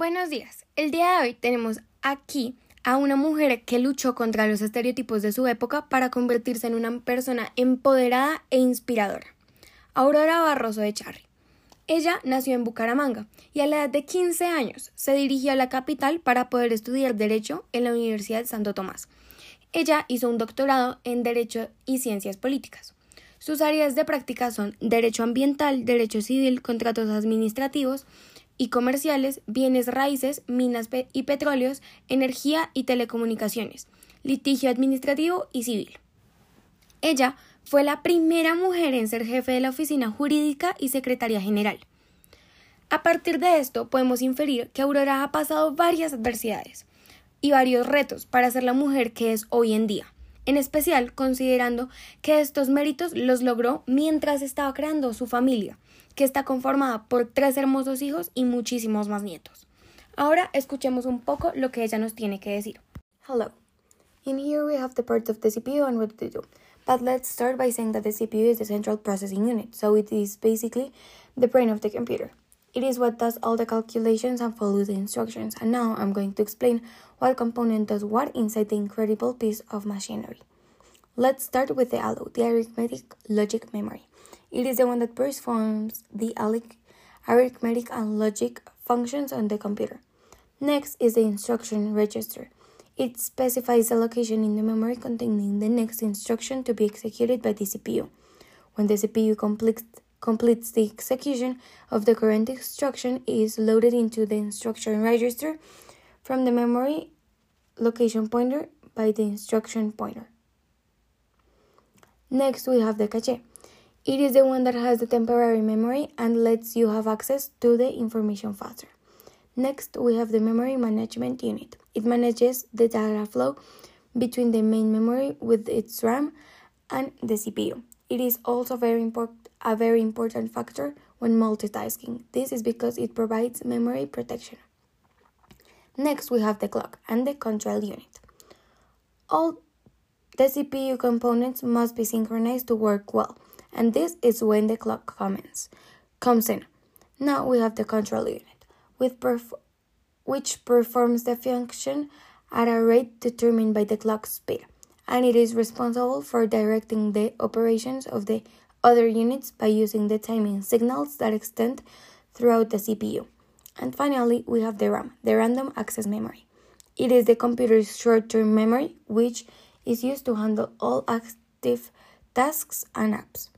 Buenos días. El día de hoy tenemos aquí a una mujer que luchó contra los estereotipos de su época para convertirse en una persona empoderada e inspiradora. Aurora Barroso de Charri. Ella nació en Bucaramanga y a la edad de 15 años se dirigió a la capital para poder estudiar Derecho en la Universidad de Santo Tomás. Ella hizo un doctorado en Derecho y Ciencias Políticas. Sus áreas de práctica son Derecho Ambiental, Derecho Civil, Contratos Administrativos, y comerciales, bienes raíces, minas y petróleos, energía y telecomunicaciones, litigio administrativo y civil. Ella fue la primera mujer en ser jefe de la oficina jurídica y secretaria general. A partir de esto podemos inferir que Aurora ha pasado varias adversidades y varios retos para ser la mujer que es hoy en día, en especial considerando que estos méritos los logró mientras estaba creando su familia, que está conformada por tres hermosos hijos y muchísimos más nietos. Ahora escuchemos un poco lo que ella nos tiene que decir. Hello. In here we have the parts of the CPU and what they do. But let's start by saying that the CPU is the central processing unit, so it is basically the brain of the computer. It is what does all the calculations and follows the instructions. And now I'm going to explain what component does what inside the incredible piece of machinery. Let's start with the ALO, the arithmetic logic memory. It is the one that performs the arithmetic and logic functions on the computer. Next is the instruction register. It specifies the location in the memory containing the next instruction to be executed by the CPU. When the CPU completes, completes the execution of the current instruction, is loaded into the instruction register from the memory location pointer by the instruction pointer. Next, we have the cache. It is the one that has the temporary memory and lets you have access to the information faster. Next, we have the memory management unit. It manages the data flow between the main memory with its RAM and the CPU. It is also very important, a very important factor when multitasking. This is because it provides memory protection. Next, we have the clock and the control unit. All the CPU components must be synchronized to work well and this is when the clock commence, comes in. Now we have the control unit, perf which performs the function at a rate determined by the clock speed, and it is responsible for directing the operations of the other units by using the timing signals that extend throughout the CPU. And finally, we have the RAM, the random access memory. It is the computer's short term memory, which is used to handle all active tasks and apps.